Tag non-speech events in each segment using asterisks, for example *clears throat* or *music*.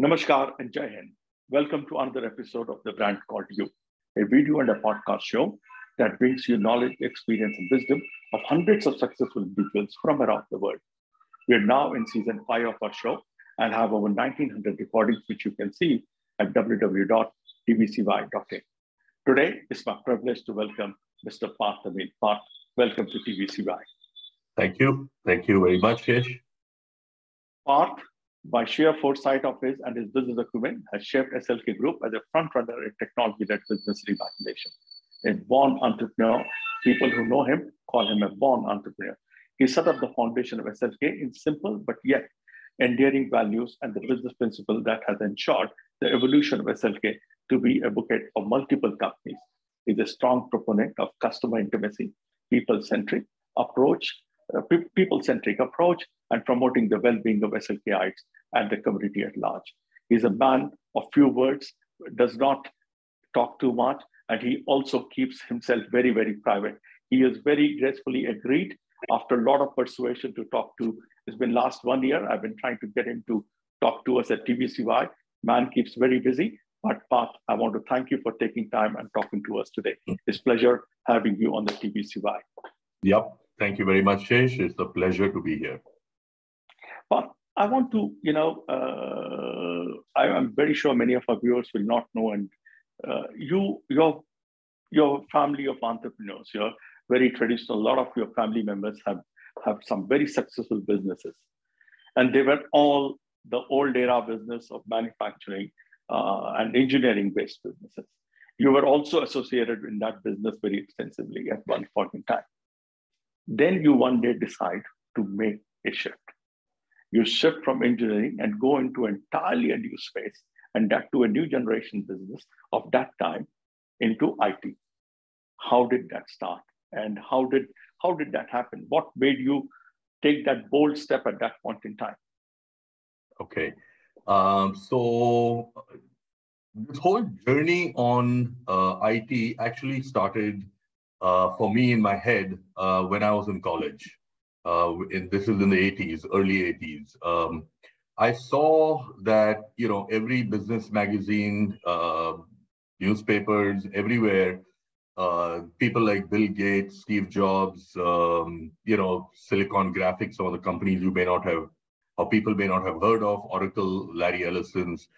Namaskar and Jai Hind. Welcome to another episode of The Brand Called You, a video and a podcast show that brings you knowledge, experience, and wisdom of hundreds of successful individuals from around the world. We are now in season five of our show and have over 1900 recordings, which you can see at www.tbcy.in. Today, it's my privilege to welcome Mr. Parth Amin. Parth, welcome to TBCY. Thank you. Thank you very much, Shesh. Parth by sheer foresight of his and his business acumen, has shaped SLK Group as a frontrunner in technology-led business reimagination. A born entrepreneur, people who know him call him a born entrepreneur. He set up the foundation of SLK in simple but yet endearing values and the business principle that has ensured the evolution of SLK to be a bouquet of multiple companies. He's a strong proponent of customer intimacy, people-centric approach, uh, people-centric approach, and promoting the well-being of SLKites and the community at large. He's a man of few words, does not talk too much, and he also keeps himself very, very private. He has very gracefully agreed after a lot of persuasion to talk to. It's been last one year. I've been trying to get him to talk to us at TBCY. Man keeps very busy, but Parth, I want to thank you for taking time and talking to us today. It's pleasure having you on the TBCY. Yep. Thank you very much, Shesh. It's a pleasure to be here. But I want to, you know, uh, I, am very sure many of our viewers will not know, and uh, you, your, your family of entrepreneurs, you're very traditional. A lot of your family members have have some very successful businesses, and they were all the old era business of manufacturing uh, and engineering-based businesses. You were also associated in that business very extensively at one point in time. Then you one day decide to make a shift you shift from engineering and go into entirely a new space and that to a new generation business of that time into IT. How did that start? And how did how did that happen? What made you take that bold step at that point in time? Okay. Um, so this whole journey on uh, IT actually started uh, for me in my head uh, when I was in college uh, in, this is in the 80s, early 80s. Um, I saw that you know every business magazine, uh, newspapers, everywhere, uh, people like Bill Gates, Steve Jobs, um, you know Silicon Graphics, some of the companies you may not have, or people may not have heard of, Oracle, Larry Ellison's.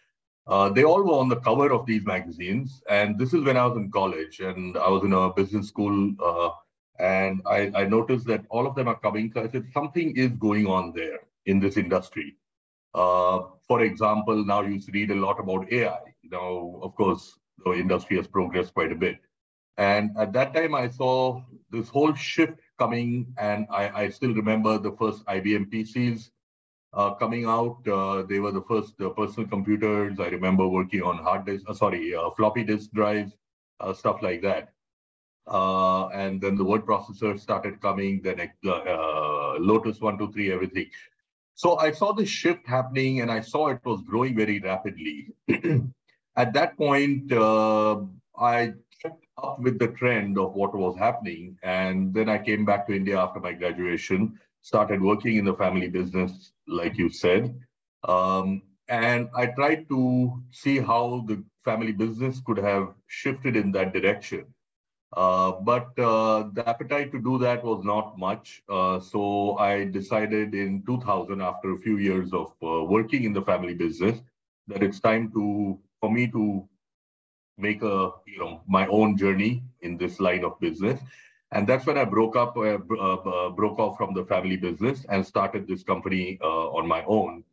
Uh, they all were on the cover of these magazines, and this is when I was in college, and I was in a business school uh, and I, I noticed that all of them are coming. So I said, something is going on there in this industry. Uh, for example, now you read a lot about AI. Now, of course, the industry has progressed quite a bit. And at that time, I saw this whole shift coming, and I, I still remember the first IBM PCs uh, coming out. Uh, they were the first uh, personal computers. I remember working on hard disk, uh, sorry, uh, floppy disk drives, uh, stuff like that. Uh, and then the word processor started coming, then uh, Lotus 123, everything. So I saw this shift happening and I saw it was growing very rapidly. *clears throat* At that point, uh, I kept up with the trend of what was happening. And then I came back to India after my graduation, started working in the family business, like you said. Um, and I tried to see how the family business could have shifted in that direction. Uh, but uh, the appetite to do that was not much. Uh, so I decided in 2000, after a few years of uh, working in the family business, that it's time to for me to make a you know my own journey in this line of business. And that's when I broke up, uh, broke off from the family business and started this company on my own.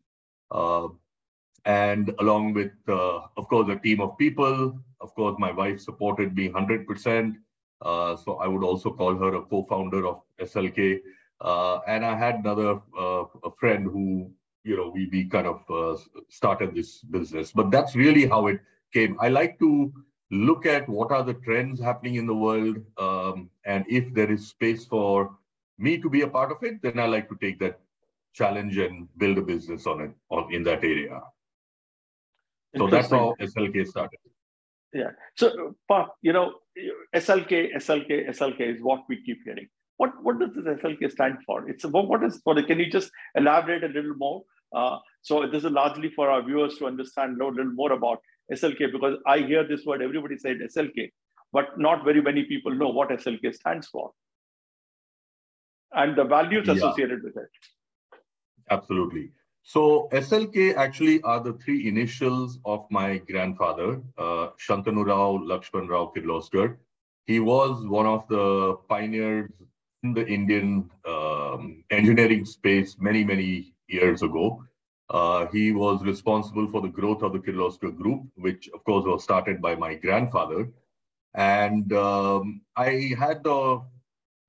and along with, of course, a team of people, of course, my wife supported me 100%. Uh, so I would also call her a co-founder of SLK. Uh, and I had another uh, a friend who, you know, we, we kind of uh, started this business. But that's really how it came. I like to look at what are the trends happening in the world. Um, and if there is space for me to be a part of it, then I like to take that challenge and build a business on it on, in that area. So that's how SLK started. Yeah. So, Pop, you know, SLK, SLK, SLK is what we keep hearing. What what does this SLK stand for? It's what, what is for? Can you just elaborate a little more Uh, so this is largely for our viewers to understand know a little more about SLK because I hear this word, everybody said SLK, but not very many people know what SLK stands for and the values yeah. associated with it. Absolutely. So SLK actually are the three initials of my grandfather, uh, Shantanu Rao Lakshman Rao Kirloskar. He was one of the pioneers in the Indian um, engineering space many, many years ago. Uh, he was responsible for the growth of the Kirloskar Group, which of course was started by my grandfather. And um, I had the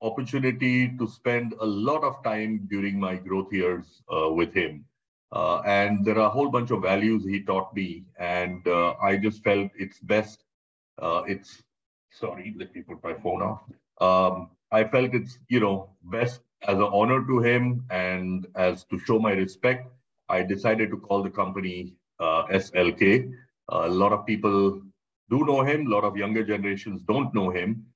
opportunity to spend a lot of time during my growth years uh, with him. Uh, and there are a whole bunch of values he taught me. And uh, I just felt it's best. Uh, it's, sorry, let me put my phone off. Um, I felt it's, you know, best as an honor to him and as to show my respect, I decided to call the company uh, SLK. a lot of people do know him. A lot of younger generations don't know him.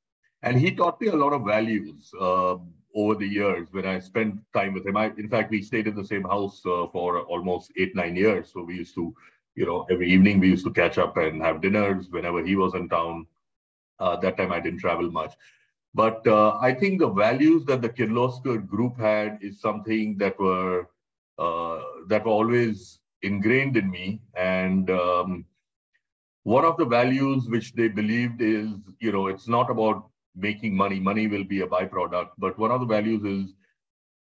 And he taught me a lot of values uh, over the years when I spent time with him. I, in fact, we stayed in the same house uh, for almost eight, nine years. So we used to, you know, every evening we used to catch up and have dinners whenever he was in town. Uh, that time I didn't travel much. But uh, I think the values that the Kirloskar group had is something that were uh, that were always ingrained in me. And um, one of the values which they believed is, you know, it's not about making money. Money will be a byproduct. But one of the values is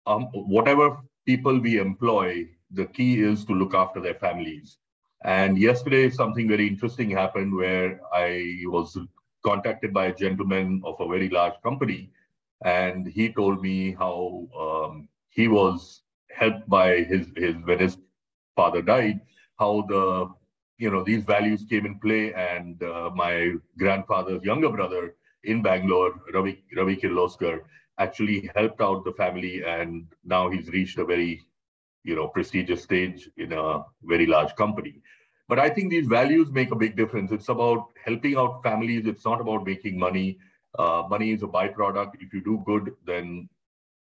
um, whatever people we employ, the key is to look after their families. And yesterday, something very interesting happened where I was contacted by a gentleman of a very large company, and he told me how um, he was helped by his, his when his father died, how the you know these values came in play, and uh, my grandfather's younger brother in Bangalore, Ravi, Ravi Kirloskar, actually helped out the family, and now he's reached a very, you know, prestigious stage in a very large company. But I think these values make a big difference. It's about helping out families. It's not about making money. Uh, money is a byproduct. If you do good, then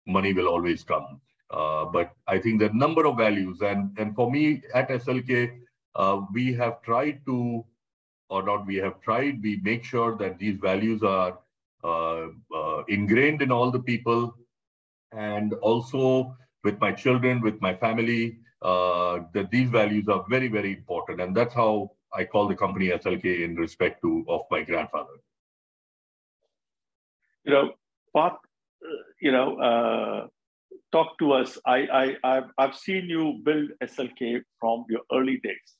money will always come. Uh, but I think the number of values, and and for me at SLK, uh, we have tried to or not we have tried, we make sure that these values are uh, uh, ingrained in all the people and also with my children, with my family, uh, that these values are very, very important. And that's how I call the company SLK in respect to of my grandfather. You know, Parth, uh, you know, uh, talk to us. I, I, I've, I've seen you build SLK from your early days.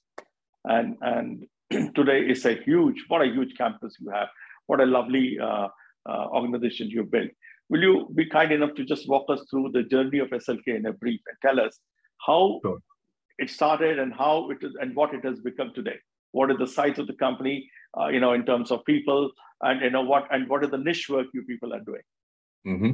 And, and *clears throat* today is a huge, what a huge campus you have. What a lovely uh, uh, organization you built. Will you be kind enough to just walk us through the journey of SLK in a brief and tell us how sure. it started and how it is and what it has become today? What is the size of the company, uh, you know, in terms of people, and you know what and what is the niche work you people are doing? Mm-hmm.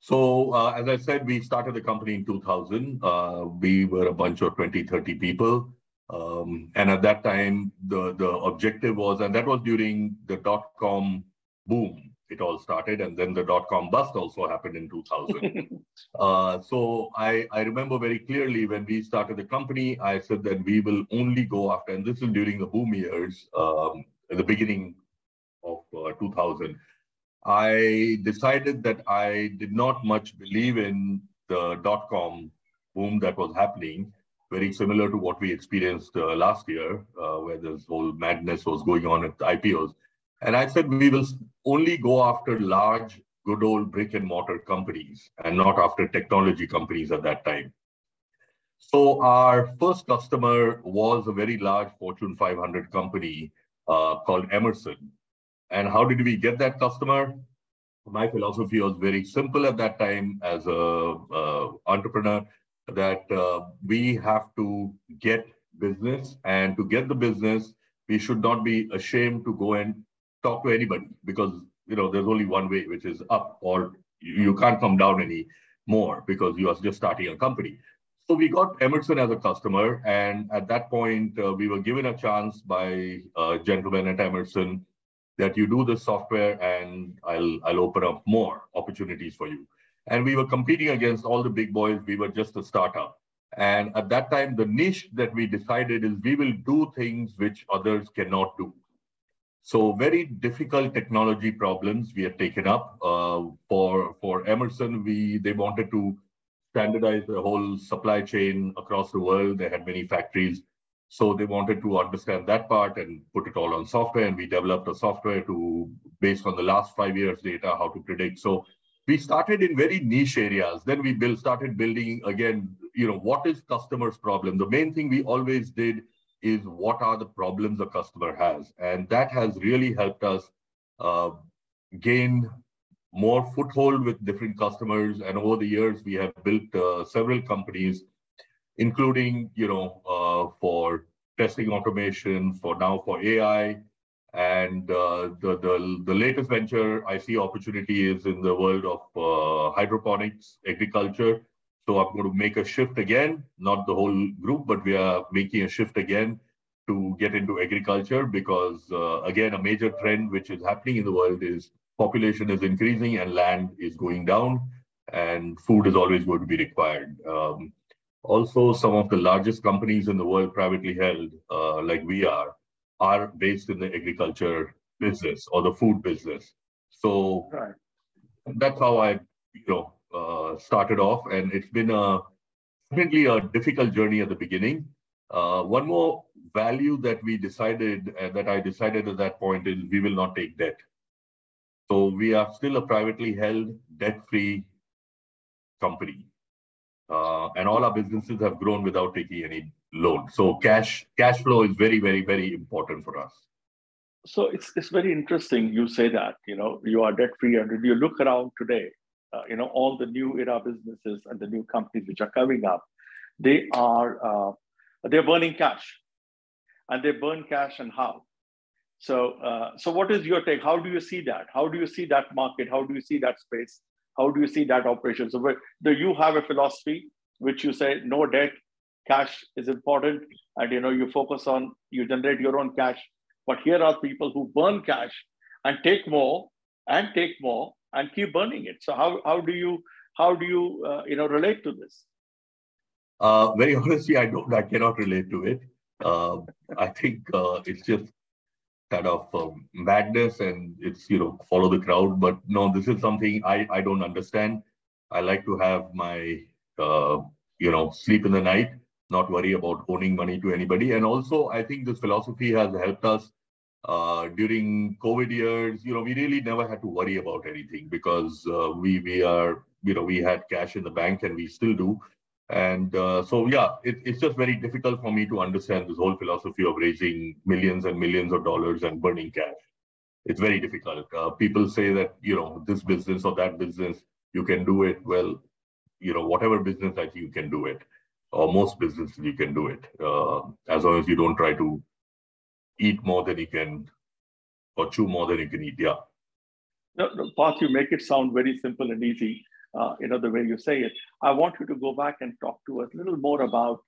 So, uh, as I said, we started the company in 2000. Uh, we were a bunch of 20, 30 people. Um, and at that time, the, the objective was, and that was during the dot com boom, it all started. And then the dot com bust also happened in 2000. *laughs* uh, so I, I remember very clearly when we started the company, I said that we will only go after, and this is during the boom years, um, at the beginning of uh, 2000. I decided that I did not much believe in the dot com boom that was happening very similar to what we experienced uh, last year, uh, where this whole madness was going on at IPOs. And I said we will only go after large, good old brick and mortar companies and not after technology companies at that time. So our first customer was a very large Fortune 500 company uh, called Emerson. And how did we get that customer? My philosophy was very simple at that time as a uh, entrepreneur that uh, we have to get business and to get the business we should not be ashamed to go and talk to anybody because you know there's only one way which is up or you can't come down any more because you are just starting a company. So we got emerson as a customer and at that point uh, we were given a chance by a gentleman at emerson that you do the software and i'll i'll open up more opportunities for you and we were competing against all the big boys. We were just a startup. And at that time, the niche that we decided is we will do things which others cannot do. So very difficult technology problems we had taken up. Uh, for for Emerson, we they wanted to standardize the whole supply chain across the world. They had many factories. So they wanted to understand that part and put it all on software. And we developed a software to, based on the last five years data, how to predict. So we started in very niche areas. Then we build, started building again, you know, what is customer's problem? The main thing we always did is what are the problems the customer has? And that has really helped us uh, gain more foothold with different customers. And over the years, we have built uh, several companies, including, you know, uh, for testing automation, for now for AI. And uh, the, the, the latest venture I see opportunity is in the world of uh, hydroponics, agriculture. So I'm going to make a shift again, not the whole group, but we are making a shift again to get into agriculture because, uh, again, a major trend which is happening in the world is population is increasing and land is going down and food is always going to be required. Um, also, some of the largest companies in the world, privately held, uh, like we are, are based in the agriculture business or the food business. So right. that's how I, you know, uh, started off, and it's been a definitely a difficult journey at the beginning. Uh, one more value that we decided, uh, that I decided at that point, is we will not take debt. So we are still a privately held, debt-free company. Uh, and all our businesses have grown without taking any loan. So cash cash flow is very, very, very important for us. So it's it's very interesting you say that. You know, you are debt free, and you look around today, uh, you know, all the new era businesses and the new companies which are coming up, they are uh, they're burning cash, and they burn cash and how? So, uh, so what is your take? How do you see that? How do you see that market? How do you see that space? How do you see that operation? So, do you have a philosophy which you say no debt, cash is important, and you know you focus on you generate your own cash. But here are people who burn cash and take more and take more and keep burning it. So, how how do you how do you uh, you know relate to this? Uh, very *laughs* honestly, I don't. I cannot relate to it. Uh, I think uh, it's just kind of um, madness and it's you know follow the crowd. But no this is something i i don't understand. I like to have my uh, you know sleep in the night not worry about owning money to anybody. And also i think this philosophy has helped us uh, during covid years. You know we really never had to worry about anything because uh, we we are you know we had cash in the bank and we still do and uh, so, yeah, it, it's just very difficult for me to understand this whole philosophy of raising millions and millions of dollars and burning cash. It's very difficult. Uh, people say that, you know, this business or that business, you can do it. Well, you know, whatever business that you can do it, or most businesses you can do it, uh, as long as you don't try to eat more than you can or chew more than you can eat. Yeah. No, no, you make it sound very simple and easy uh, you know, the way you say it. I want you to go back and talk to us a little more about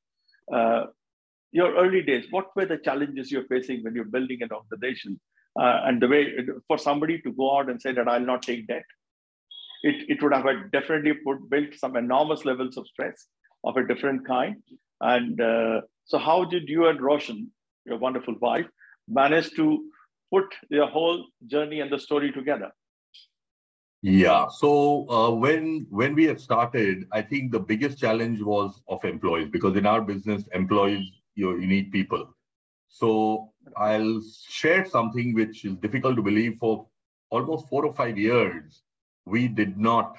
uh, your early days. What were the challenges you're facing when you're building an organization? Uh, and the way for somebody to go out and say that I'll not take debt, it, it would have definitely put, built some enormous levels of stress of a different kind. And uh, so, how did you and Roshan, your wonderful wife, manage to put your whole journey and the story together? Yeah. So uh, when when we had started, I think the biggest challenge was of employees because in our business, employees you you need people. So I'll share something which is difficult to believe. For almost four or five years, we did not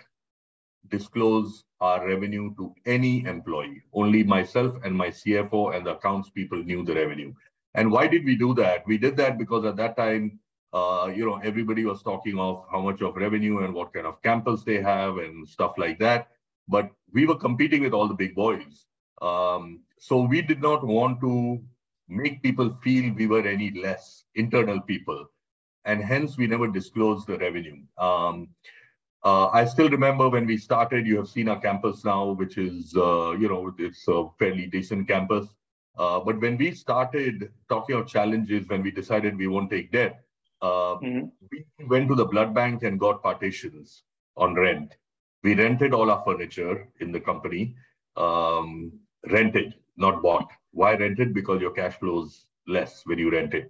disclose our revenue to any employee. Only myself and my CFO and the accounts people knew the revenue. And why did we do that? We did that because at that time uh, you know, everybody was talking of how much of revenue and what kind of campus they have and stuff like that. But we were competing with all the big boys. Um, so we did not want to make people feel we were any less internal people. And hence we never disclosed the revenue. Um, uh, I still remember when we started, you have seen our campus now, which is, uh, you know, it's a fairly decent campus. Uh, but when we started talking of challenges, when we decided we won't take debt, uh, mm-hmm. we went to the blood bank and got partitions on rent. We rented all our furniture in the company. Um, rented, not bought. Why rented? Because your cash flows less when you rent it.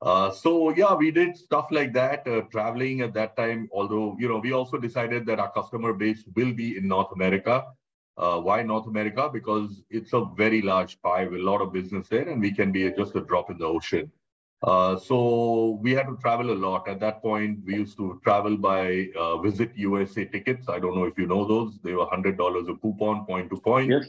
Uh, so yeah, we did stuff like that, uh, traveling at that time. Although you know, we also decided that our customer base will be in North America. Uh, why North America? Because it's a very large pie with a lot of business there, and we can be just a drop in the ocean. Uh, so we had to travel a lot. At that point, we used to travel by uh, Visit USA tickets. I don't know if you know those. They were hundred dollars a coupon, point to point. Yes.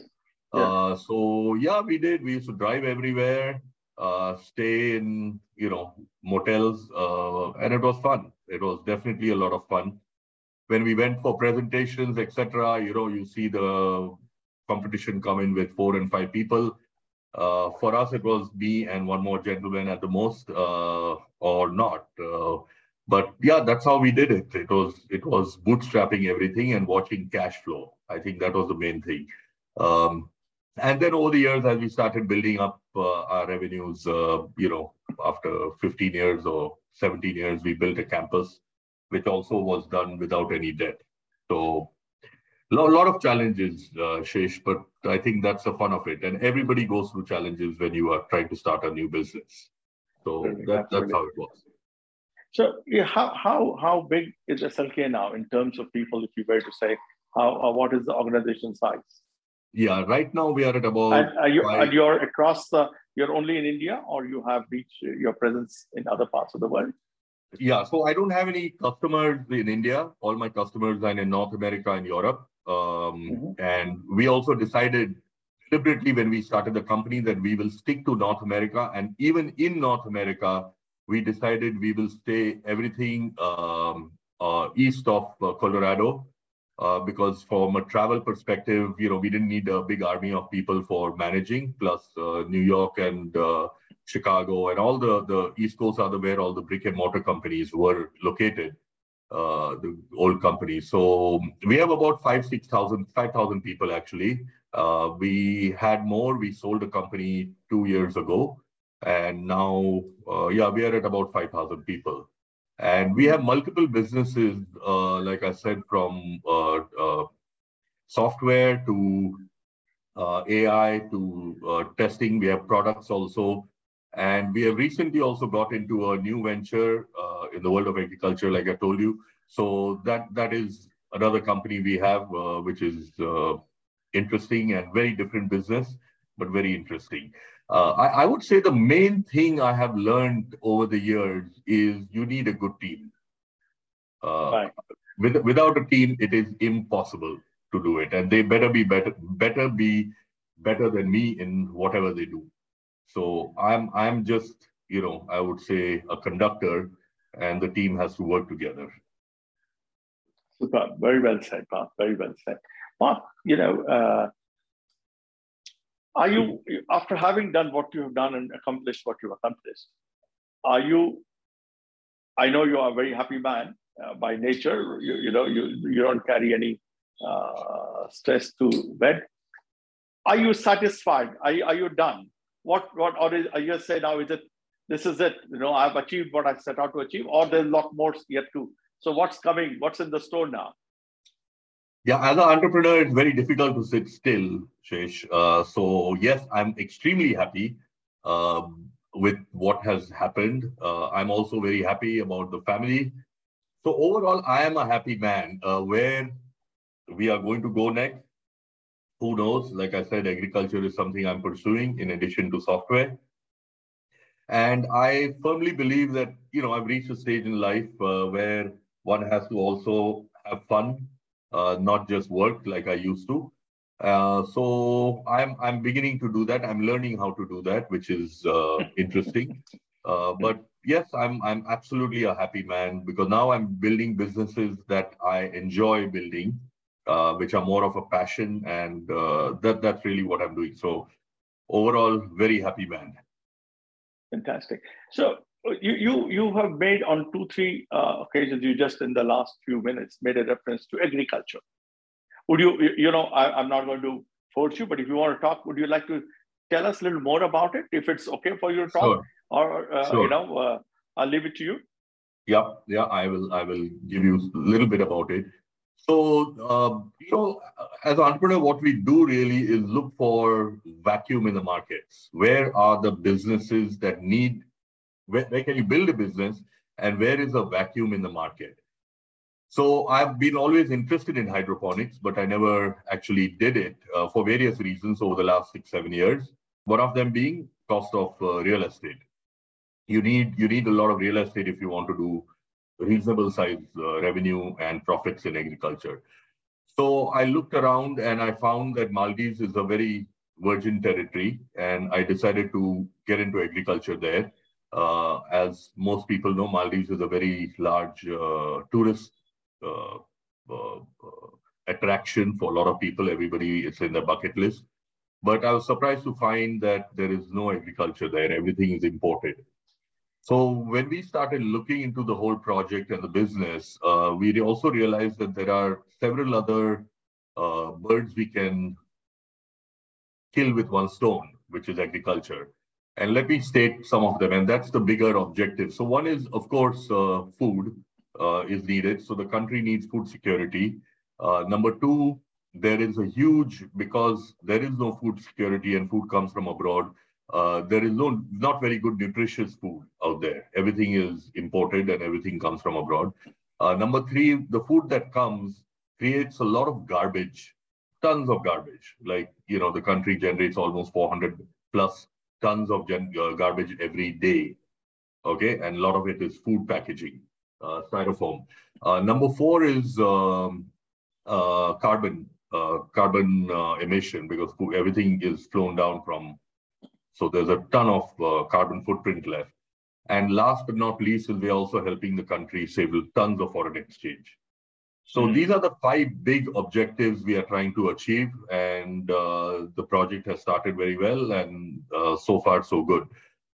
Yeah. Uh, so yeah, we did. We used to drive everywhere uh, stay in you know motels, uh, and it was fun. It was definitely a lot of fun. When we went for presentations, etc., you know, you see the competition come in with four and five people. Uh, for us, it was me and one more gentleman at the most, uh, or not. Uh, but yeah, that's how we did it. It was it was bootstrapping everything and watching cash flow. I think that was the main thing. Um, and then over the years, as we started building up uh, our revenues, uh, you know, after 15 years or 17 years, we built a campus, which also was done without any debt. So a lot of challenges, uh, Shesh, but I think that's the fun of it. And everybody goes through challenges when you are trying to start a new business. So that, that's how it was. So yeah, how, how, how big is SLK now in terms of people, if you were to say, how, what is the organization size? Yeah, right now we are at about. And are you and you're across the. You're only in India, or you have reached your presence in other parts of the world? Yeah, so I don't have any customers in India. All my customers are in North America and Europe. Um, mm-hmm. And we also decided deliberately when we started the company that we will stick to North America. And even in North America, we decided we will stay everything um, uh, east of uh, Colorado uh, because from a travel perspective, you know, we didn't need a big army of people for managing. Plus, uh, New York and uh, Chicago and all the the East Coast are the where all the brick and mortar companies were located, uh, the old company. So we have about five, six thousand, five thousand people actually. Uh, we had more. We sold the company two years ago, and now, yeah, we are at about five thousand people. And we have multiple businesses, uh, like I said, from uh, uh, software to uh, AI to uh, testing. We have products also. And we have recently also got into a new venture uh, in the world of agriculture, like I told you. So that that is another company we have, which is interesting and very different business, but very interesting. Uh, I, I, would say the main thing I have learned over the years is you need a good team. Uh, right. with, without a team, it is impossible to do it, and they better be better, better be better than me in whatever they do. So I'm I'm just you know I would say a conductor, and the team has to work together. Super, very well said, Mark. Very well said, Mark. You know. Uh, are you, after having done what you have done and accomplished what you've accomplished, are you, I know you are a very happy man uh, by nature, you, you know, you, you don't carry any uh, stress to bed. Are you satisfied? Are, are you done? What, what, or is, are you say now, is it, this is it, you know, I've achieved what I set out to achieve, or there's a lot more yet to. So what's coming? What's in the store now? Yeah, as an entrepreneur, it's very difficult to sit still, Shesh. Uh, so yes, I'm extremely happy uh, with what has happened. Uh, I'm also very happy about the family. So overall, I am a happy man. Uh, where we are going to go next, who knows? Like I said, agriculture is something I'm pursuing in addition to software. And I firmly believe that you know I've reached a stage in life uh, where one has to also have fun uh, not just work like I used to. Uh, so I'm I'm beginning to do that. I'm learning how to do that, which is uh, *laughs* interesting. Uh, but yes, I'm I'm absolutely a happy man because now I'm building businesses that I enjoy building, uh, which are more of a passion, and uh, that that's really what I'm doing. So overall, very happy man. Fantastic. So you you you have made on two three uh, occasions you just in the last few minutes made a reference to agriculture would you you know I, i'm not going to force you but if you want to talk would you like to tell us a little more about it if it's okay for you to talk sure. or uh, sure. you know uh, i'll leave it to you yeah yeah i will i will give you a little bit about it so uh, you know as an entrepreneur, what we do really is look for vacuum in the markets. Where are the businesses that need, where, where can you build a business and where is a vacuum in the market? So I've been always interested in hydroponics, but I never actually did it uh, for various reasons over the last six, seven years. One of them being cost of uh, real estate. You need you need a lot of real estate if you want to do reasonable size uh, revenue and profits in agriculture. So I looked around and I found that Maldives is a very virgin territory, and I decided to get into agriculture there. Uh, as most people know, Maldives is a very large uh, tourist uh, uh, uh, attraction for a lot of people. Everybody is in the bucket list. But I was surprised to find that there is no agriculture there. Everything is imported. So when we started looking into the whole project and the business, uh, we also realized that there are several other uh, birds we can kill with one stone, which is agriculture. And let me state some of them, and that's the bigger objective. So one is, of course, uh, food uh, is needed. So the country needs food security. Uh, number two, there is a huge, because there is no food security and food comes from abroad, uh, there is no not very good nutritious food out there. Everything is imported and everything comes from abroad. Uh, number three, the food that comes creates a lot of garbage, tons of garbage. Like you know, the country generates almost 400 plus tons of gen- uh, garbage every day. Okay, and a lot of it is food packaging, uh, styrofoam. Uh, number four is um, carbon carbon emission because everything is flown down from so there's a ton of uh, carbon footprint left. And last but not least, is we're also helping the country save tons of foreign exchange. So mm-hmm. these are the five big objectives we are trying to achieve, and uh, the project has started very well, and uh, so far so good.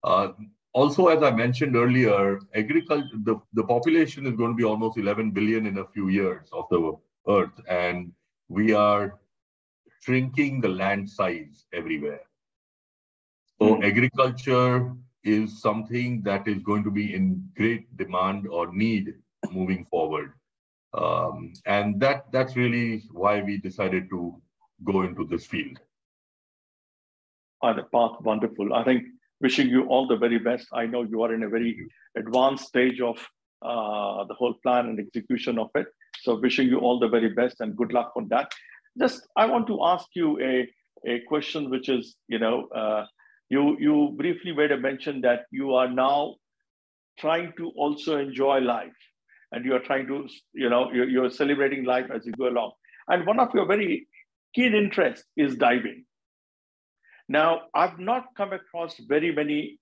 Uh, also, as I mentioned earlier, agriculture the, the population is going to be almost 11 billion in a few years of the earth, and we are shrinking the land size everywhere. So mm. agriculture is something that is going to be in great demand or need moving forward. Um, and that that's really why we decided to go into this field. Uh, the Parth, wonderful. I think wishing you all the very best. I know you are in a very advanced stage of uh, the whole plan and execution of it. So wishing you all the very best and good luck on that. Just, I want to ask you a, a question, which is, you know, uh, you, you briefly made a mention that you are now trying to also enjoy life and you are trying to, you know, you're, you're celebrating life as you go along. And one of your very keen interests is diving. Now, I've not come across very many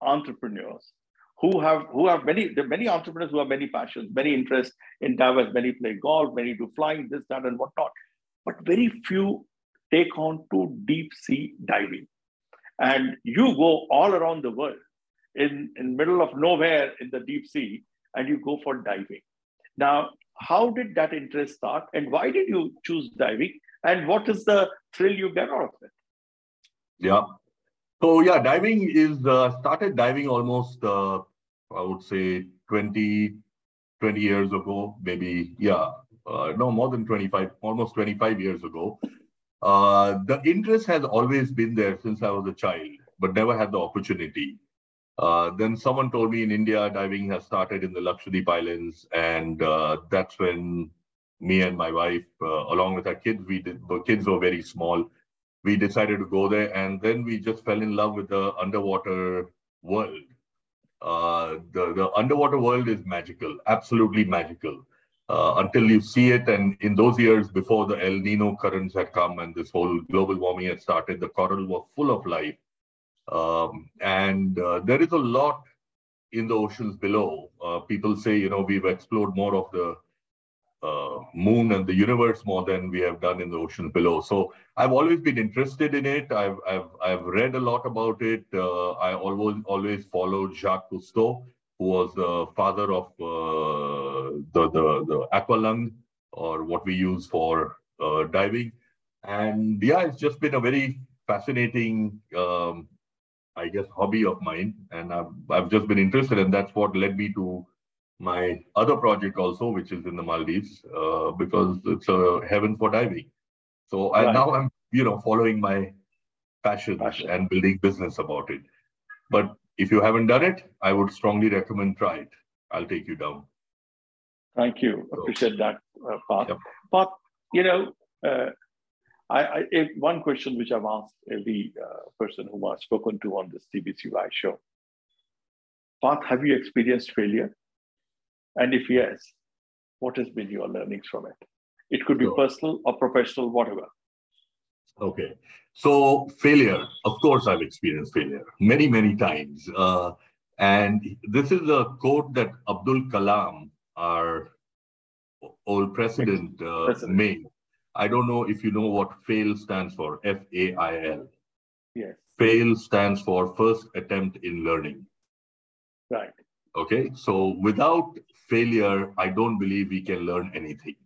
entrepreneurs who have who have many there are many entrepreneurs who have many passions, many interests in divers, many play golf, many do flying, this, that, and whatnot. But very few take on to deep sea diving and you go all around the world in in middle of nowhere in the deep sea and you go for diving. Now how did that interest start and why did you choose diving? And what is the thrill you get out of it? Yeah. So yeah diving is uh, started diving almost uh, i would say 20 20 years ago maybe yeah uh, no more than 25 almost 25 years ago uh, the interest has always been there since I was a child, but never had the opportunity. Uh, then someone told me in India, diving has started in the Lakshadweep Islands, and uh, that's when me and my wife, uh, along with our kids, we did. The kids were very small. We decided to go there, and then we just fell in love with the underwater world. Uh, the the underwater world is magical, absolutely magical uh, until you see it. And in those years before the El Nino currents had come and this whole global warming had started, the coral were full of life. Um, and uh, there is a lot in the oceans below. Uh, people say, you know, we've explored more of the uh, moon and the universe more than we have done in the oceans below. So I've always been interested in it. I've I've, I've read a lot about it. Uh, I always always followed Jacques Cousteau who was the father of uh, the, the, the aqualung or what we use for uh, diving. And yeah, it's just been a very fascinating, um, I guess, hobby of mine. And I've, I've just been interested, and that's what led me to my other project also, which is in the Maldives, uh, because it's a heaven for diving. So I, now I'm, you know, following my passion, passion and building business about it. But if you haven't done it, I would strongly recommend try it. I'll take you down. Thank you. So, Appreciate that, uh, Parth. Yep. Parth, you know, uh, I, I one question which I've asked every uh, person whom I've spoken to on this TBCY show. Parth, have you experienced failure? And if yes, what has been your learnings from it? It could be sure. personal or professional, whatever. Okay. So, failure, of course, I've experienced failure many, many times. Uh, and this is a quote that Abdul Kalam, our old president, uh, president, made. I don't know if you know what FAIL stands for F A I L. Yes. FAIL stands for first attempt in learning. Right. Okay. So, without failure, I don't believe we can learn anything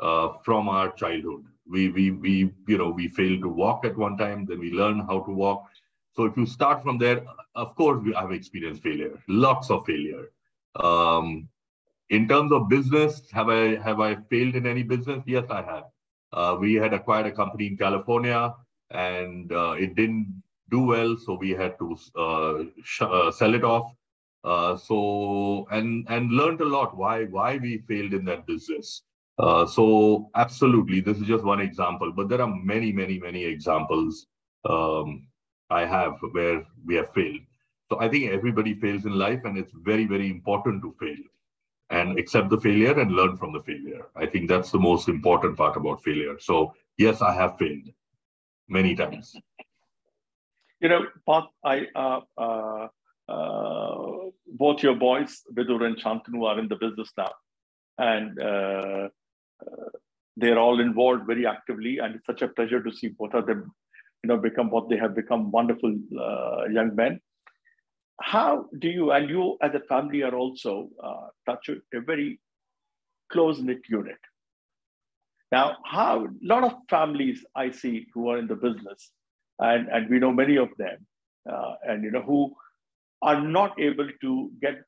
uh, from our childhood. We, we, we, you know, we fail to walk at one time, then we learn how to walk. So if you start from there, of course, we have experienced failure, lots of failure. Um, in terms of business, have I have I failed in any business? Yes, I have. Uh, we had acquired a company in California, and uh, it didn't do well, so we had to uh, uh sell it off. Uh, so and and learned a lot why why we failed in that business. Uh, so absolutely, this is just one example, but there are many, many, many examples um, I have where we have failed. So I think everybody fails in life, and it's very, very important to fail and accept the failure and learn from the failure. I think that's the most important part about failure. So yes, I have failed many times. You know, I uh, uh, uh, both your boys, Vidur and Shantanu, are in the business now, and uh, they're all involved very actively, and it's such a pleasure to see both of them, you know, become what they have become wonderful uh, young men. How do you and you as a family are also uh, touch a very close knit unit? Now, how a lot of families I see who are in the business, and and we know many of them, uh, and you know who are not able to get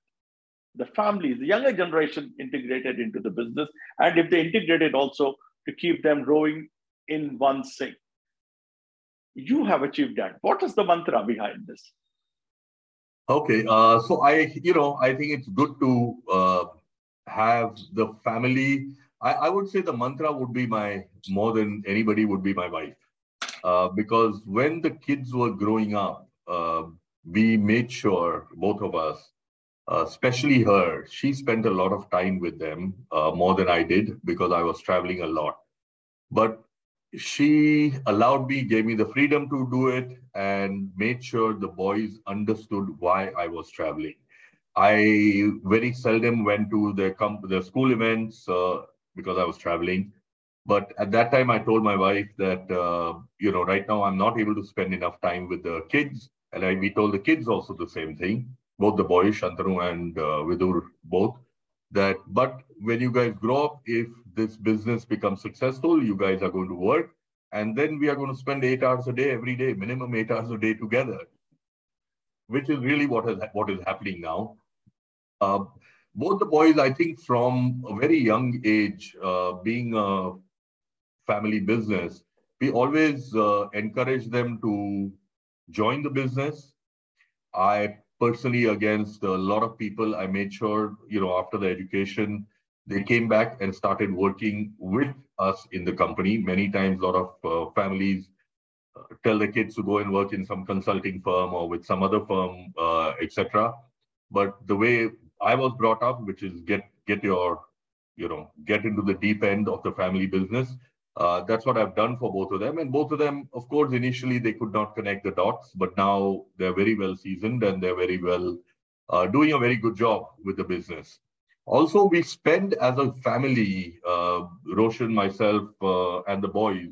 the families, the younger generation integrated into the business, and if they integrated also to keep them rowing in one sync. You have achieved that. What is the mantra behind this? Okay, uh, so I, you know, I think it's good to uh, have the family. I, I, would say the mantra would be my more than anybody would be my wife, uh, because when the kids were growing up, uh, we made sure both of us uh, especially her, she spent a lot of time with them, uh, more than I did because I was traveling a lot. But she allowed me, gave me the freedom to do it, and made sure the boys understood why I was traveling. I very seldom went to the, comp- the school events uh, because I was traveling. But at that time, I told my wife that, uh, you know, right now I'm not able to spend enough time with the kids. And I, we told the kids also the same thing both the boys, Shantanu and uh, Vidur, both, that but when you guys grow up, if this business becomes successful, you guys are going to work, and then we are going to spend eight hours a day every day, minimum eight hours a day together, which is really what is what is happening now. Uh, both the boys, I think, from a very young age, uh, being a family business, we always uh, encourage them to join the business. I personally against a lot of people. I made sure, you know, after the education, they came back and started working with us in the company. Many times, a lot of uh, families uh, tell their kids to go and work in some consulting firm or with some other firm, uh, etc. But the way I was brought up, which is get get your, you know, get into the deep end of the family business. Uh, that's what I've done for both of them. And both of them, of course, initially they could not connect the dots, but now they're very well seasoned and they're very well uh, doing a very good job with the business. Also, we spend as a family, uh, Roshan, myself, uh, and the boys,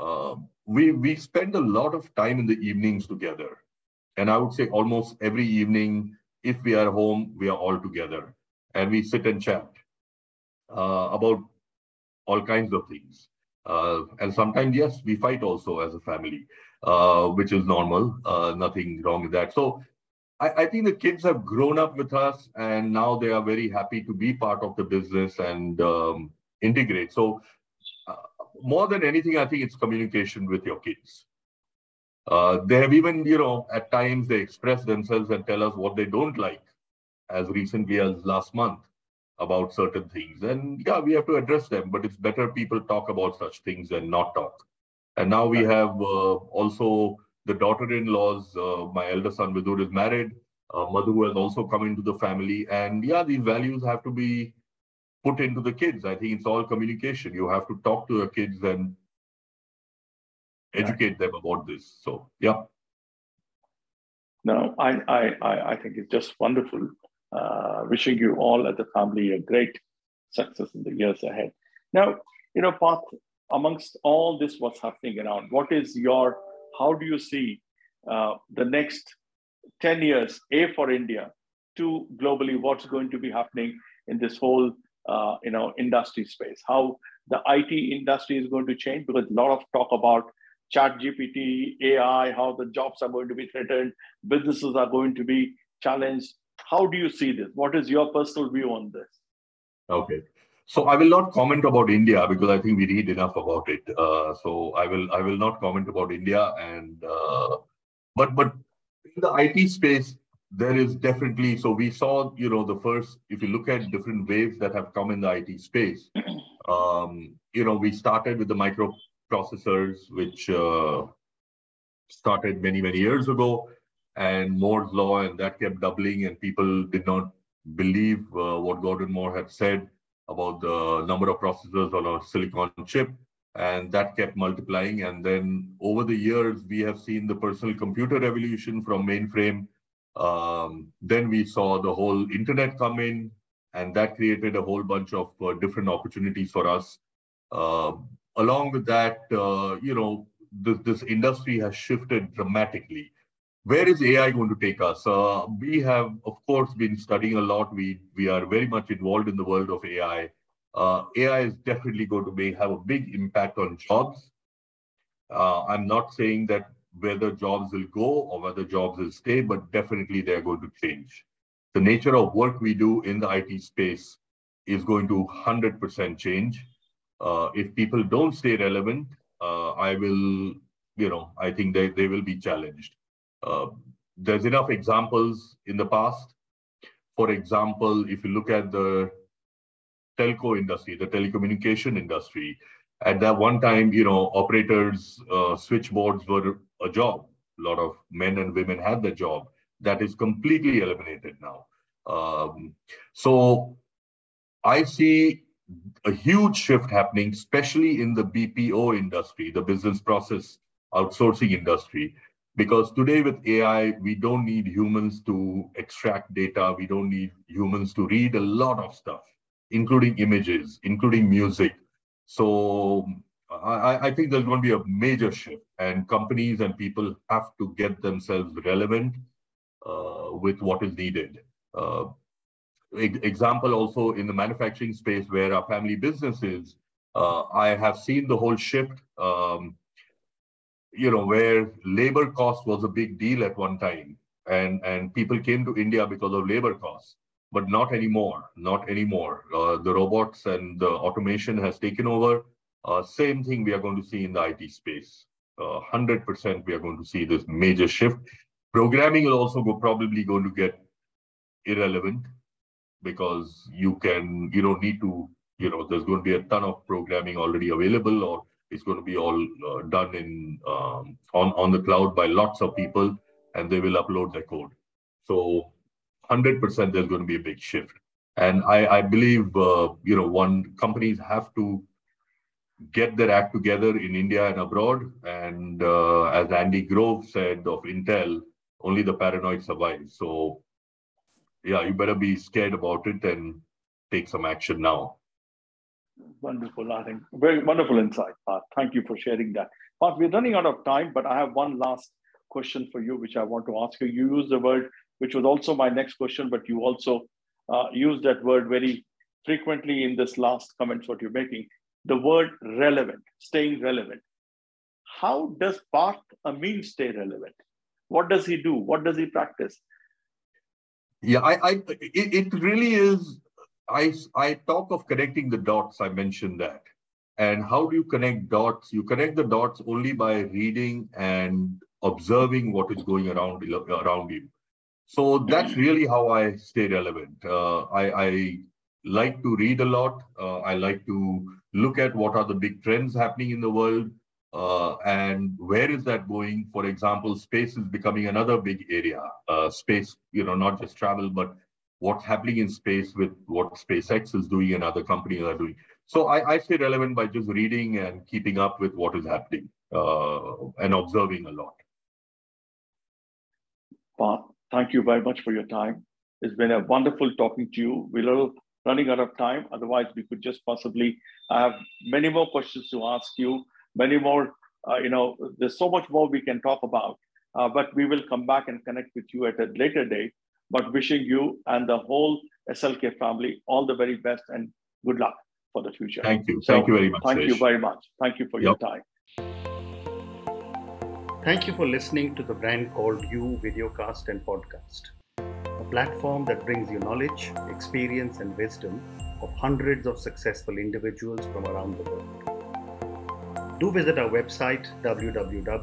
uh, we, we spend a lot of time in the evenings together. And I would say almost every evening, if we are home, we are all together and we sit and chat uh, about all kinds of things. Uh, and sometimes, yes, we fight also as a family, uh, which is normal. Uh, nothing wrong with that. So I, I, think the kids have grown up with us and now they are very happy to be part of the business and um, integrate. So uh, more than anything, I think it's communication with your kids. Uh, they have even, you know, at times they express themselves and tell us what they don't like, as recently as last month about certain things. And yeah, we have to address them, but it's better people talk about such things than not talk. And now we have uh, also the daughter-in-laws. Uh, my elder son Vidur is married. Uh, Madhu has also come into the family. And yeah, these values have to be put into the kids. I think it's all communication. You have to talk to your kids and educate them about this. So yeah. No, I I I think it's just wonderful. Uh, wishing you all as a family a great success in the years ahead. Now, you know, Parth, amongst all this what's happening around, what is your how do you see uh, the next 10 years, A for India, two globally, what's going to be happening in this whole uh, you know industry space? How the IT industry is going to change because a lot of talk about ChatGPT, AI, how the jobs are going to be threatened, businesses are going to be challenged. How do you see this? What is your personal view on this? Okay. So I will not comment about India because I think we read enough about it. Uh, so I will I will not comment about India and uh, but but in the IT space there is definitely so we saw you know the first if you look at different waves that have come in the IT space *clears throat* um, you know we started with the microprocessors which uh, started many many years ago and Moore's law and that kept doubling and people did not believe uh, what Gordon Moore had said about the number of processors on a silicon chip and that kept multiplying. And then over the years we have seen the personal computer revolution from mainframe. Um, then we saw the whole internet come in and that created a whole bunch of uh, different opportunities for us. Uh, along with that uh, you know this, this industry has shifted dramatically where is AI going to take us? Uh, we have, of course, been studying a lot. We we are very much involved in the world of AI. Uh, AI is definitely going to be, have a big impact on jobs. Uh, I'm not saying that whether jobs will go or whether jobs will stay, but definitely they're going to change. The nature of work we do in the IT space is going to 100% change. Uh, if people don't stay relevant, uh, I will, you know, I think they, they will be challenged. Uh, there's enough examples in the past. For example, if you look at the telco industry, the telecommunication industry, at that one time, you know, operators, uh, switchboards were a job. A lot of men and women had the job. That is completely eliminated now. Um, so I see a huge shift happening, especially in the BPO industry, the business process outsourcing industry, because today with AI, we don't need humans to extract data. We don't need humans to read a lot of stuff, including images, including music. So I, I think there's going to be a major shift, and companies and people have to get themselves relevant uh, with what is needed. Uh, example also in the manufacturing space where our family business is, uh, I have seen the whole shift. Um, you know, where labor cost was a big deal at one time, and and people came to India because of labor costs, but not anymore. Not anymore. Uh, the robots and the automation has taken over. Uh, same thing we are going to see in the IT space. Uh, 100% we are going to see this major shift. Programming will also go probably going to get irrelevant because you can you don't need to you know there's going to be a ton of programming already available or it's going to be all uh, done in um, on on the cloud by lots of people, and they will upload their code. So, hundred percent, there's going to be a big shift. And I, I believe uh, you know one companies have to get their act together in India and abroad. And uh, as Andy Grove said of Intel, only the paranoid survive. So, yeah, you better be scared about it and take some action now. Wonderful, I think. Very wonderful insight, Parth. Thank you for sharing that. Parth, we're running out of time, but I have one last question for you, which I want to ask you. You use the word, which was also my next question, but you also uh, used that word very frequently in this last comments what you're making. The word relevant, staying relevant. How does Parth Amin stay relevant? What does he do? What does he practice? Yeah, I, I it, it really is I, I talk of connecting the dots, I mentioned that. And how do you connect dots? You connect the dots only by reading and observing what is going around around you. So that's really how I stay relevant. Uh, I, I, like to read a lot. Uh, I like to look at what are the big trends happening in the world uh, and where is that going. For example, space is becoming another big area. Uh, space, you know, not just travel, but what's happening in space with what SpaceX is doing and other companies are doing. So I, I stay relevant by just reading and keeping up with what is happening uh, and observing a lot. Parth, thank you very much for your time. It's been a wonderful talking to you. We're running out of time. Otherwise, we could just possibly I have many more questions to ask you, many more, uh, you know, there's so much more we can talk about. Uh, but we will come back and connect with you at a later date. But wishing you and the whole SLK family all the very best and good luck for the future. Thank you. So, thank you very much. Thank you very much. Thank you for yep. your time. Thank you for listening to the brand called You Videocast and Podcast, a platform that brings you knowledge, experience, and wisdom of hundreds of successful individuals from around the world. Do visit our website www.tbcy.in